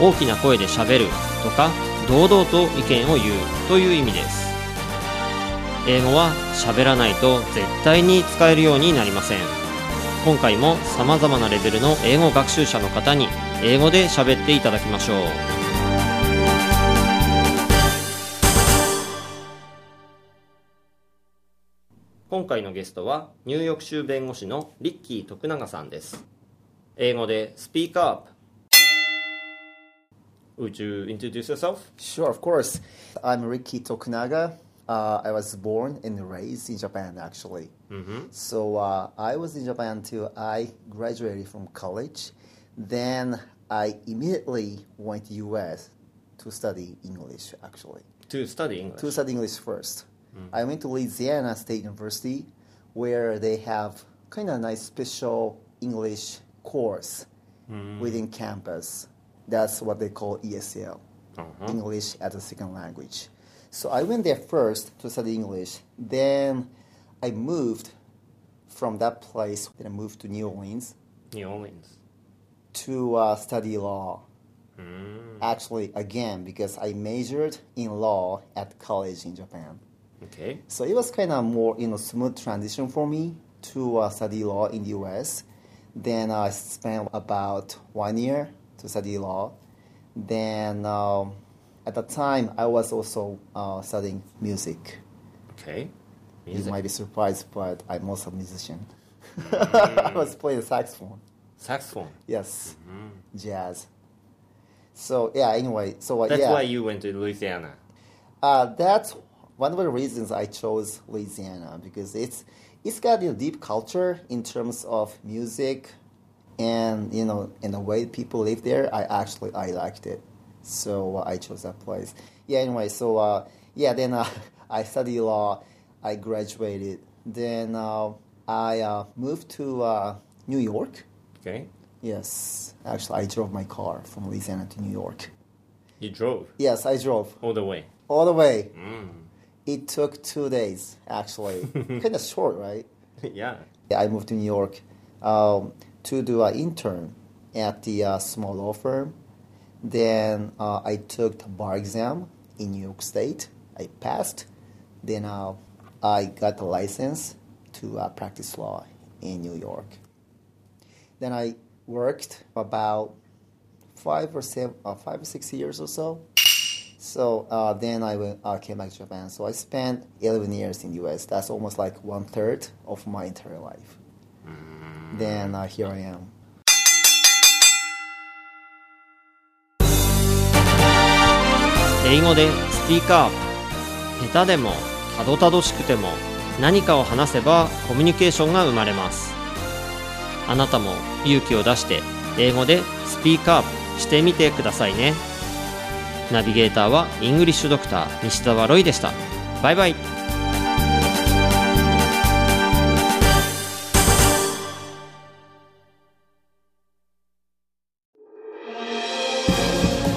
大きな声でしゃべるとか堂々と意見を言うという意味です。英語は喋らないと絶対に使えるようになりません。今回も様々なレベルの英語学習者の方に英語で喋っていただきましょう。今回のゲストはニューヨーク州弁護士のリッキー徳永さんです。英語でスピーカー Would you introduce yourself? Sure, of course. I'm Ricky Tokunaga. Uh, I was born and raised in Japan, actually. Mm-hmm. So uh, I was in Japan until I graduated from college. Then I immediately went to US to study English, actually. To study English. To study English first. I went to Louisiana State University, where they have kind of a nice special English course within campus. That's what they call ESL. Uh-huh. English as a second language. So I went there first to study English. Then I moved from that place. Then I moved to New Orleans New Orleans. to uh, study law. Mm. Actually, again, because I majored in law at college in Japan. Okay. So it was kind of more, you know, smooth transition for me to uh, study law in the U.S. Then I spent about one year to study law. Then um, at the time, I was also uh, studying music. Okay. You might be surprised, but I'm also a musician. I was playing saxophone. Saxophone. Yes, jazz. So yeah. Anyway, so uh, That's yeah. why you went to Louisiana. Uh, that's one of the reasons I chose Louisiana because it's it's got a deep culture in terms of music, and you know, in the way people live there. I actually I liked it, so uh, I chose that place. Yeah. Anyway, so uh, yeah, then uh, I studied law. I graduated. Then uh, I uh, moved to uh, New York. Okay. Yes, actually, I drove my car from Louisiana to New York. You drove Yes, I drove all the way. all the way. Mm. It took two days, actually. kind of short, right? yeah. I moved to New York um, to do an intern at the uh, small law firm. Then uh, I took the bar exam in New York State. I passed. Then uh, I got the license to uh, practice law in New York. Then I worked about five or seven, uh, five or six years or so. So uh, then I went, uh, came back to Japan. So I spent 11 years in the US. That's almost like one third of my entire life. Then uh, here I am. 英語でスピーカー。下手でもたどたどしくても何かを話せばコミュニケーションが生まれます。あなたも勇気を出して英語でスピーカーしてみてくださいね。ナビゲーターはイングリッシュドクター西澤ロイでした。バイバイ